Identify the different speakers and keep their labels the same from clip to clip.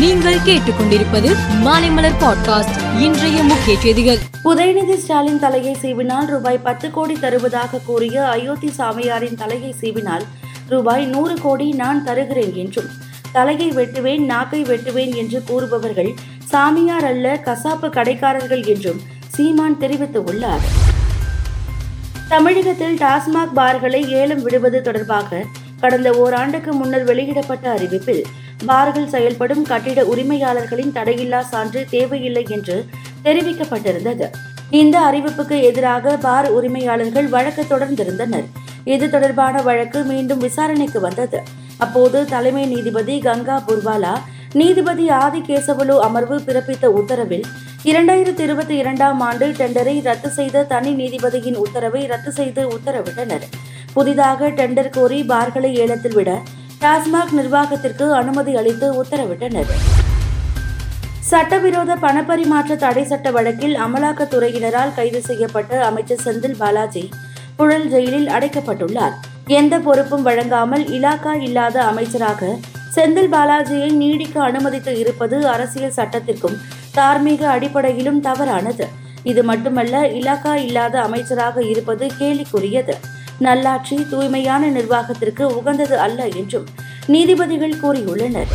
Speaker 1: நீங்கள் கேட்டுக்கொண்டிருப்பது மாலைமலர் பாட்காஸ்ட் இன்றைய முக்கிய செய்திகள்.
Speaker 2: உதயநிதி ஸ்டாலின் தலையை சீவினால் ரூபாய் பத்து கோடி தருவதாக கூறிய அயோத்தி சாமியாரின் தலையை சீவினால் ரூபாய் நூறு கோடி நான் தருகிறேன் என்றும் தலையை வெட்டுவேன் நாக்கை வெட்டுவேன் என்று கூறுபவர்கள் சாமியார் அல்ல கசாப்பு கடைக்காரர்கள் என்றும் சீமான் தெரிவித்துள்ளார். தமிழகத்தில் டாஸ்மாக் பார்களை ஏலம் விடுவது தொடர்பாக கடந்த ஓராண்டுக்கு முன்னர் வெளியிடப்பட்ட அறிவிப்பில் பார்கள் செயல்படும் கட்டிட உரிமையாளர்களின் தடையில்லா சான்று தேவையில்லை என்று தெரிவிக்கப்பட்டிருந்தது. இந்த அறிவிப்புக்கு எதிராக பார் உரிமையாளர்கள் வழக்கு தொடர்ந்திருந்தனர். இது தொடர்பான வழக்கு மீண்டும் விசாரணைக்கு வந்தது. அப்போது தலைமை நீதிபதி கங்கா புர்வாலா நீதிபதி ஆதிகேசவலு அமர்வு பிறப்பித்த உத்தரவில் இரண்டாயிரத்தி இருபத்தி இரண்டாம் ஆண்டு டெண்டரை ரத்து செய்த தனி நீதிபதியின் உத்தரவை ரத்து செய்து உத்தரவிட்டனர். புதிதாக டெண்டர் கோரி பார்களை ஏலத்தில் விட டாஸ்மாக் நிர்வாகத்திற்கு அனுமதி அளித்து உத்தரவிட்டனர். சட்டவிரோத பணப்பரிமாற்ற தடை சட்ட வழக்கில் அமலாக்கத்துறையினரால் கைது செய்யப்பட்ட அமைச்சர் செந்தில் பாலாஜி புழல் ஜெயிலில் அடைக்கப்பட்டுள்ளார். எந்த பொறுப்பும் வழங்காமல் இலாக்கா இல்லாத அமைச்சராக செந்தில் பாலாஜியை நீடிக்க அனுமதித்து இருப்பது அரசியல் சட்டத்திற்கும் தார்மீக அடிப்படையிலும் தவறானது. இது மட்டுமல்ல இலாக்கா இல்லாத அமைச்சராக இருப்பது கேலிக்குரியது. நல்லாட்சி தூய்மையான நிர்வாகத்திற்கு உகந்தது அல்ல என்றும் நீதிபதிகள் கூறியுள்ளனர்.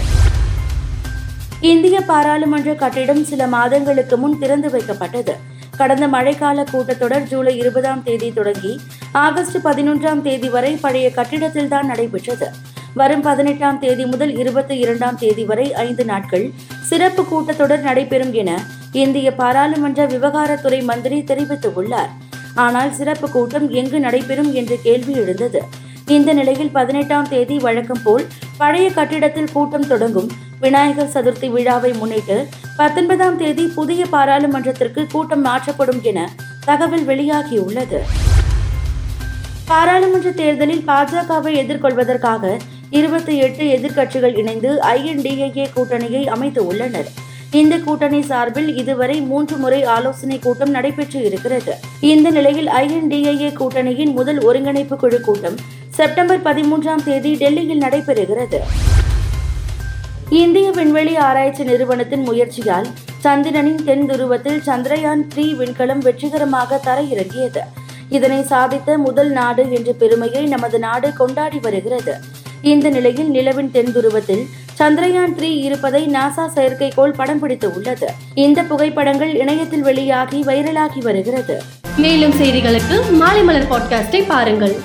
Speaker 2: இந்திய பாராளுமன்ற கட்டிடம் சில மாதங்களுக்கு முன் திறந்து வைக்கப்பட்டது. கடந்த மழைக்கால கூட்டத்தொடர் ஜூலை இருபதாம் தேதி தொடங்கி ஆகஸ்ட் பதினொன்றாம் தேதி வரை பழைய கட்டிடத்தில்தான் நடைபெற்றது. வரும் பதினெட்டாம் தேதி முதல் இருபத்தி இரண்டாம் தேதி வரை ஐந்து நாட்கள் சிறப்பு கூட்டத்தொடர் நடைபெறும் என இந்திய பாராளுமன்ற விவகாரத்துறை மந்திரி தெரிவித்துள்ளார். ஆனால் சிறப்பு கூட்டம் எங்கு நடைபெறும் என்ற கேள்வி எழுந்தது. இந்த நிலையில் பதினெட்டாம் தேதி வழக்கம் போல் பழைய கட்டிடத்தில் கூட்டம் தொடங்கும். விநாயகர் சதுர்த்தி விழாவை முன்னிட்டு பத்தொன்பதாம் தேதி புதிய பாராளுமன்றத்திற்கு கூட்டம் மாற்றப்படும் என தகவல் வெளியாகியுள்ளது. பாராளுமன்ற தேர்தலில் பாஜகவை எதிர்கொள்வதற்காக இருபத்தி எட்டு எதிர்க்கட்சிகள் இணைந்து ஐஎன்டிஏஏ கூட்டணியை அமைத்து உள்ளனர். இந்த கூட்டணி சார்பில் இதுவரை மூன்று முறை ஆலோசனை கூட்டம் நடைபெற்று இருக்கிறது. இந்த நிலையில் ஐஎன்டிஏஏ கூட்டணியின் முதல் ஒருங்கிணைப்பு குழு கூட்டம் செப்டம்பர் பதிமூன்றாம் தேதி டெல்லியில் நடைபெறுகிறது. இந்திய விண்வெளி ஆராய்ச்சி நிறுவனத்தின் முயற்சியால் சந்திரனின் தென் துருவத்தில் சந்திரயான் த்ரீ விண்கலம் வெற்றிகரமாக தரையிறங்கியது. இதனை சாதித்த முதல் நாடு என்ற பெருமையை நமது நாடு கொண்டாடி வருகிறது. இந்த நிலையில் நிலவின் தென் துருவத்தில் சந்திரயான் த்ரீ இருப்பதை நாசா செயற்கைக்கோள் படம் பிடித்து உள்ளது. இந்த புகைப்படங்கள் இணையத்தில் வெளியாகி வைரலாகி வருகிறது.
Speaker 3: மேலும் செய்திகளுக்கு மாலை மலர் பாட்காஸ்டை பாருங்கள்.